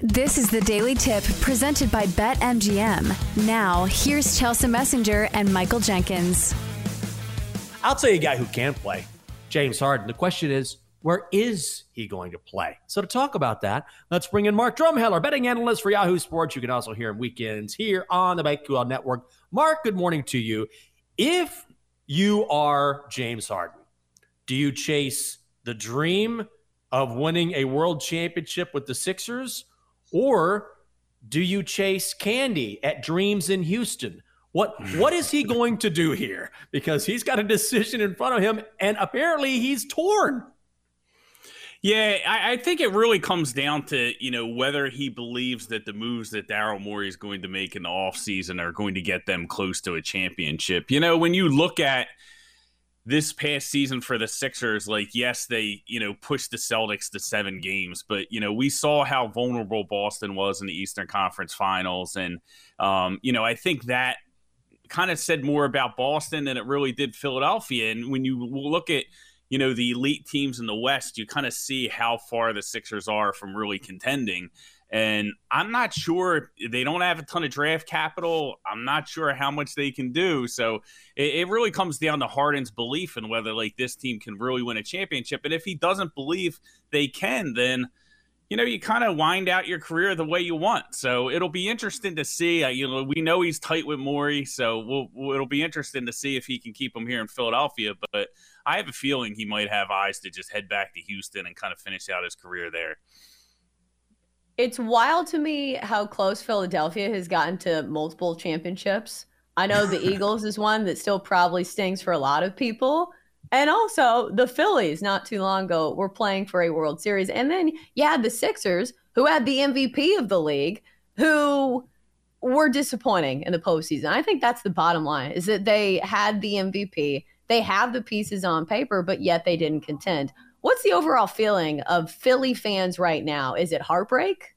This is the Daily Tip presented by BetMGM. Now, here's Chelsa Messinger and Michael Jenkins. I'll tell you a guy who can play, James Harden. The question is, where is he going to play? So to talk about that, let's bring in Mark Drumheller, betting analyst for Yahoo Sports. You can also hear him weekends here on the BetQL Network. Mark, good morning to you. If you are James Harden, do you chase the dream of winning a world championship with the Sixers? Or do you chase candy at Dreams in Houston? What what is he going to do here? Because he's got a decision in front of him, and apparently he's torn. Yeah, I, I, think it really comes down to, you know, whether he believes that the moves that Daryl Morey is going to make in the offseason are going to get them close to a championship. You know, when you look at this past season for the Sixers, like, yes, they, you know, pushed the Celtics to seven games, but, you know, we saw how vulnerable Boston was in the Eastern Conference finals. And, um, you know, I think that kind of said more about Boston than it really did Philadelphia. And when you look at, you know, the elite teams in the West, you kind of see how far the Sixers are from really contending. And I'm not sure they don't have a ton of draft capital. I'm not sure how much they can do. So it, it, really comes down to Harden's belief in whether like this team can really win a championship. And if he doesn't believe they can, then you know you kind of wind out your career the way you want. So it'll be interesting to see. Uh, you know, we know he's tight with Morey, so we'll, it'll be interesting to see if he can keep him here in Philadelphia. But I have a feeling he might have eyes to just head back to Houston and kind of finish out his career there. It's wild to me how close Philadelphia has gotten to multiple championships. I know the Eagles is one that still probably stings for a lot of people. And also the Phillies not too long ago were playing for a World Series. And then you had the Sixers who had the MVP of the league who were disappointing in the postseason. I think that's the bottom line is that they had the MVP. They have the pieces on paper, but yet they didn't contend. What's the overall feeling of Philly fans right now? Is it heartbreak?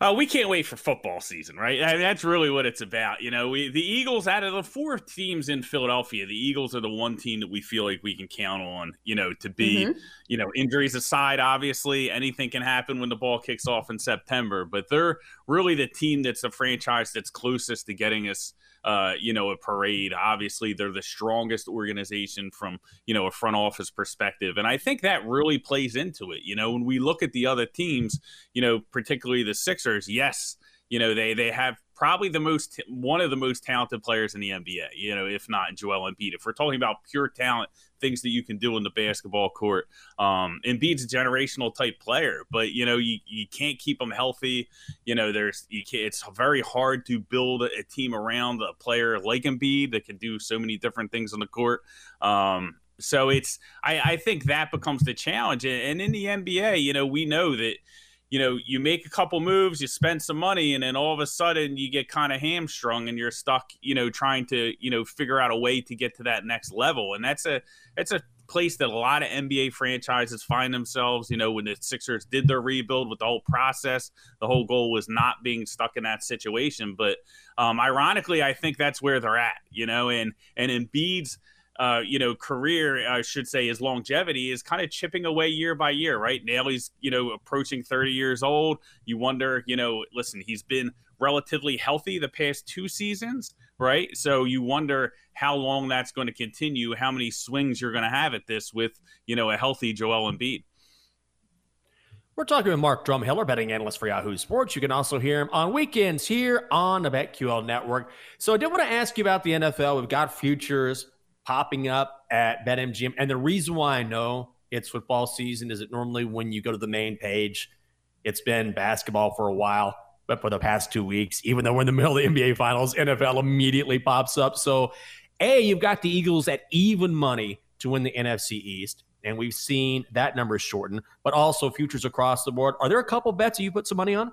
Uh, we can't wait for football season, right? I mean, that's really what it's about. You know, we the Eagles out of the four teams in Philadelphia, the Eagles are the one team that we feel like we can count on. You know, to be, mm-hmm. you know, injuries aside, obviously anything can happen when the ball kicks off in September, but they're really the team that's the franchise that's closest to getting us uh, you know, a parade. Obviously, they're the strongest organization from, you know, a front office perspective. And I think that really plays into it. You know, when we look at the other teams, you know, particularly the Sixers, yes, you know, they they have probably the most one of the most talented players in the NBA, you know, if not Joel Embiid. If we're talking about pure talent, things that you can do in the basketball court, um, Embiid's a generational type player, but you know, you, you can't keep him healthy. You know, there's you can't, it's very hard to build a team around a player like Embiid that can do so many different things on the court. Um, so it's I, I think that becomes the challenge, and in the NBA, you know, we know that you know, you make a couple moves, you spend some money, and then all of a sudden you get kind of hamstrung and you're stuck, you know, trying to, you know, figure out a way to get to that next level. And that's a that's a place that a lot of NBA franchises find themselves. You know, when the Sixers did their rebuild with the whole process, the whole goal was not being stuck in that situation. But um, ironically, I think that's where they're at. You know, and and Embiid's – uh, you know, career, I should say, his longevity is kind of chipping away year by year, right? He's, you know, approaching 30 years old. You wonder, you know, listen, he's been relatively healthy the past two seasons, right? So you wonder how long that's going to continue, how many swings you're going to have at this with, you know, a healthy Joel Embiid. We're talking with Mark Drumheller, betting analyst for Yahoo Sports. You can also hear him on weekends here on the BetQL Network. So I did want to ask you about the NFL. We've got futures popping up at BetMGM. And the reason why I know it's football season is that normally when you go to the main page, it's been basketball for a while. But for the past two weeks, even though we're in the middle of the NBA finals, NFL immediately pops up. So, A, you've got the Eagles at even money to win the NFC East. And we've seen that number shorten, but also futures across the board. Are there a couple bets that you put some money on?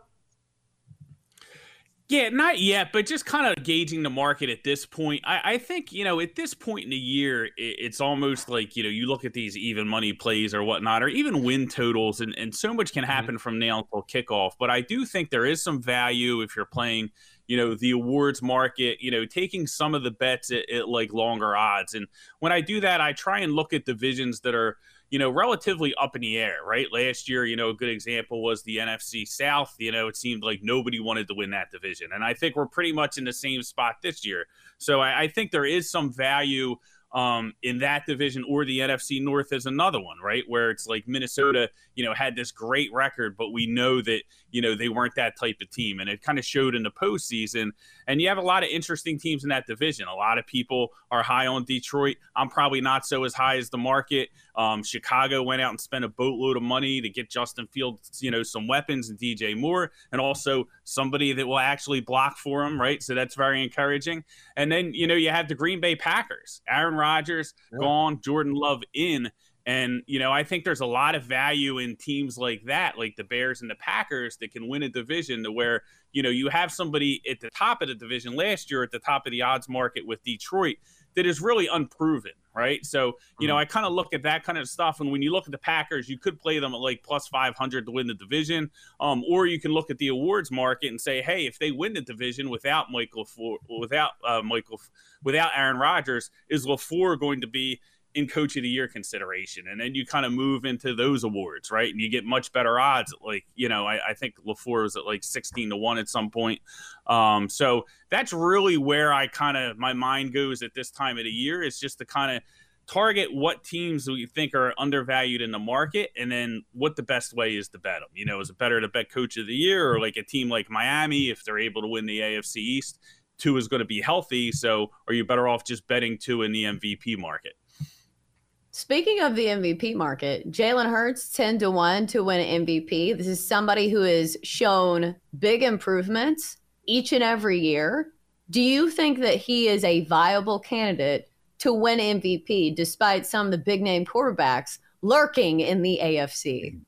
Yeah, not yet, but just kind of gauging the market at this point. I, I, think, you know, at this point in the year, it, it's almost like, you know, you look at these even money plays or whatnot, or even win totals, and, and so much can mm-hmm. happen mm-hmm. from now until kickoff. But I do think there is some value if you're playing, you know, the awards market, you know, taking some of the bets at, at like longer odds. And when I do that, I try and look at divisions that are, you know, relatively up in the air, right? Last year, you know, a good example was the NFC South. You know, it seemed like nobody wanted to win that division. And I think we're pretty much in the same spot this year. So I, I think there is some value um, in that division or the NFC North is another one, right? Where it's like Minnesota, you know, had this great record, but we know that, you know, they weren't that type of team. And it kind of showed in the postseason. And you have a lot of interesting teams in that division. A lot of people are high on Detroit. I'm probably not so as high as the market. Um, Chicago went out and spent a boatload of money to get Justin Fields, you know, some weapons and DJ Moore, and also somebody that will actually block for him, right? So that's very encouraging. And then, you know, you have the Green Bay Packers. Aaron Rodgers yeah. gone, Jordan Love in. And, you know, I think there's a lot of value in teams like that, like the Bears and the Packers, that can win a division to where, you know, you have somebody at the top of the division last year at the top of the odds market with Detroit that is really unproven, right? So, you know, mm-hmm. I kind of look at that kind of stuff. And when you look at the Packers, you could play them at like plus 500 to win the division. Um, or you can look at the awards market and say, hey, if they win the division without Michael, without uh, Michael, without Aaron Rodgers, is LaFleur going to be in coach of the year consideration and then you kind of move into those awards right? And you get much better odds like you know i, I think LaFleur was at like 16 to 1 at some point. Um, so that's really where i kind of my mind goes at this time of the year is just to kind of target what teams we think are undervalued in the market and then what the best way is to bet them you know is it better to bet coach of the year or like a team like miami if they're able to win the afc east? Tua is going to be healthy so are you better off just betting Tua in the mvp market Speaking of the MVP market, Jalen Hurts 10 to 1 to win MVP. This is somebody who has shown big improvements each and every year. Do you think that he is a viable candidate to win MVP despite some of the big name quarterbacks lurking in the AFC?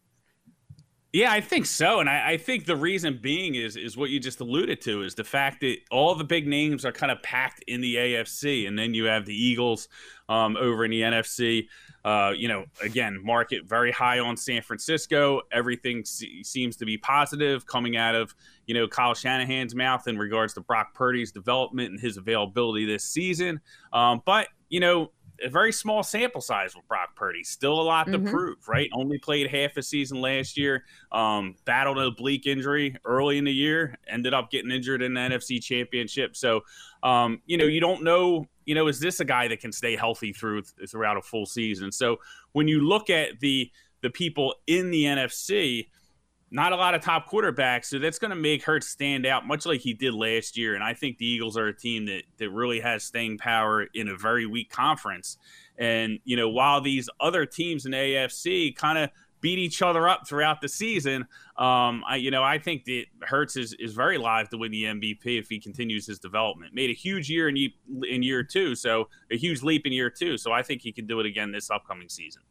Yeah, I think so, and I, I, think the reason being is is what you just alluded to is the fact that all the big names are kind of packed in the AFC, and then you have the Eagles um, over in the NFC. Uh, you know, again, market very high on San Francisco. Everything seems to be positive coming out of you know Kyle Shanahan's mouth in regards to Brock Purdy's development and his availability this season. Um, but you know, a very small sample size with Brock Purdy. Still a lot to mm-hmm. prove, right? Only played half a season last year. Um, battled a oblique injury early in the year. Ended up getting injured in the NFC Championship. So, um, you know, you don't know. You know, is this a guy that can stay healthy through throughout a full season? So when you look at the the people in the NFC, not a lot of top quarterbacks, so that's going to make Hurts stand out, much like he did last year. And I think the Eagles are a team that that really has staying power in a very weak conference. And you know, while these other teams in AFC kind of beat each other up throughout the season, um, I you know I think that Hurts is is very live to win the MVP if he continues his development. Made a huge year in in year two, so a huge leap in year two. So I think he can do it again this upcoming season.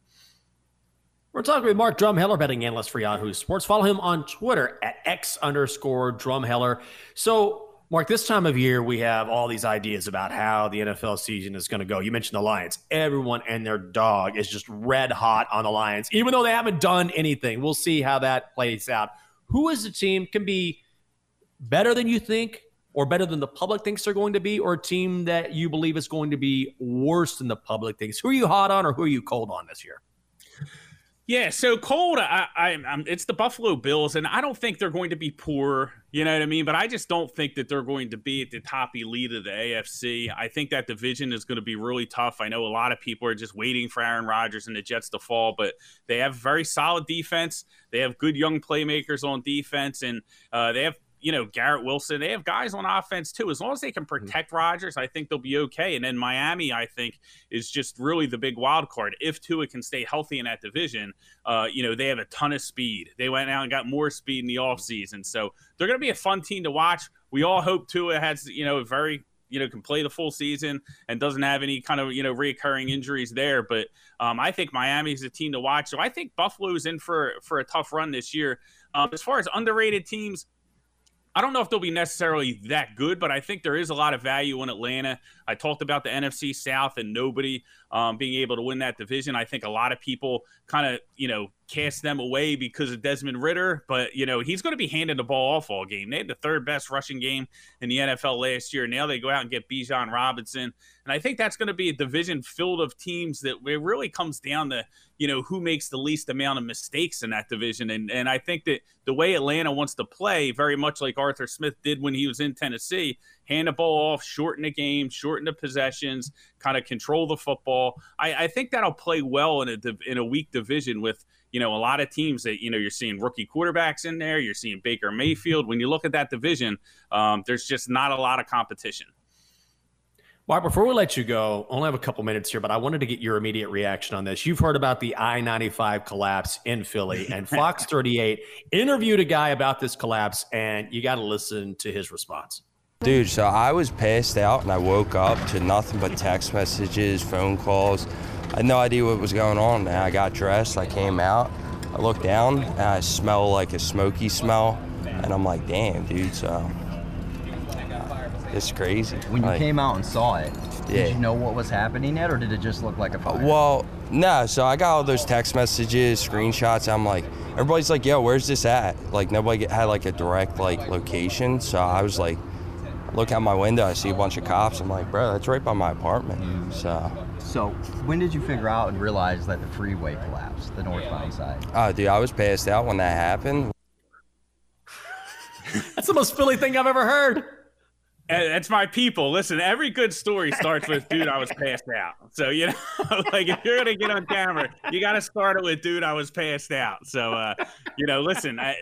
We're talking with Mark Drumheller, betting analyst for Yahoo Sports. Follow him on Twitter at X underscore Drumheller. So, Mark, this time of year, we have all these ideas about how the NFL season is going to go. You mentioned the Lions. Everyone and their dog is just red hot on the Lions, even though they haven't done anything. We'll see how that plays out. Who is the team can be better than you think or better than the public thinks they're going to be, or a team that you believe is going to be worse than the public thinks? Who are you hot on or who are you cold on this year? Yeah, so cold. I, I, I'm, it's the Buffalo Bills, and I don't think they're going to be poor. You know what I mean? But I just don't think that they're going to be at the top elite of the AFC. I think that division is going to be really tough. I know a lot of people are just waiting for Aaron Rodgers and the Jets to fall, but they have very solid defense. They have good young playmakers on defense, and uh, they have you know, Garrett Wilson. They have guys on offense too. As long as they can mm-hmm. protect mm-hmm. Rodgers, I think they'll be okay. And then Miami, I think, is just really the big wild card. If Tua can stay healthy in that division, uh, you know, they have a ton of speed. They went out and got more speed in the offseason. So they're going to be a fun team to watch. We all hope Tua has, you know, very you know can play the full season and doesn't have any kind of you know reoccurring injuries there. But um, I think Miami is a team to watch. So I think Buffalo's in for for a tough run this year. Um, as far as underrated teams, I don't know if they'll be necessarily that good, but I think there is a lot of value in Atlanta. I talked about the NFC South and nobody um, being able to win that division. I think a lot of people kind of, you know, cast them away because of Desmond Ridder, but you know he's going to be handing the ball off all game. They had the third best rushing game in the NFL last year. Now they go out and get Bijan Robinson, and I think that's going to be a division filled of teams that it really comes down to you know who makes the least amount of mistakes in that division. And and I think that the way Atlanta wants to play, very much like Arthur Smith did when he was in Tennessee, hand the ball off, shorten the game, shorten the possessions, kind of control the football. I, I think that'll play well in a in a weak division with you know, a lot of teams that, you know, you're seeing rookie quarterbacks in there, you're seeing Baker Mayfield. When you look at that division, um, there's just not a lot of competition. Mark, before we let you go, only have a couple minutes here, but I wanted to get your immediate reaction on this. You've heard about the I 95 collapse in Philly, and Fox 38 interviewed a guy about this collapse, and you got to listen to his response. Dude, so I was passed out and I woke up to nothing but text messages, phone calls. I had no idea what was going on. And I got dressed, I came out, I looked down, and I smell like a smoky smell. And I'm like, damn, dude, so it's crazy. When you like, came out and saw it, Yeah. did you know what was happening yet, or did it just look like a fire? Well, no, so I got all those text messages, screenshots. I'm like, everybody's like, yo, where's this at? Like, nobody had like a direct like location. So I was like, look out my window, I see a bunch of cops. I'm like, bro, that's right by my apartment. So, So, when did you figure out and realize that the freeway collapsed, the northbound side? oh, dude, I was passed out when that happened. That's the most Philly thing I've ever heard. And That's my people. Listen, every good story starts with "dude, I was passed out." So you know, like if you're gonna get on camera, you got to start it with "dude, I was passed out." So uh, you know, listen, I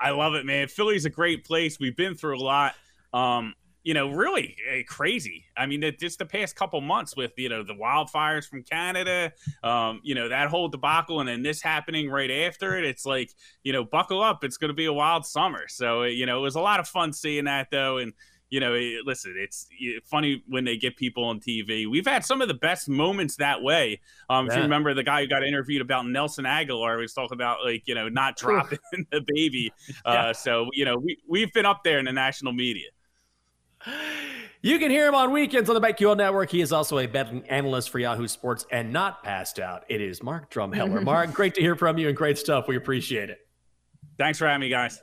I love it, man. Philly's a great place. We've been through a lot. Um, you know, really uh, crazy. I mean, just the past couple months with you know the wildfires from Canada, um, you know that whole debacle, and then this happening right after it. It's like you know, buckle up. It's going to be a wild summer. So you know, it was a lot of fun seeing that though, and you know, it, listen, it's it, funny when they get people on TV. We've had some of the best moments that way. Um, If you remember the guy who got interviewed about Nelson Agholor, he was talking about like you know not dropping the baby. Uh, Yeah. So you know we we've been up there in the national media. You can hear him on weekends on the BetQL Network. He is also a betting analyst for Yahoo Sports and not passed out. It is Mark Drumheller. Mark, great to hear from you and great stuff. We appreciate it. Thanks for having me, guys.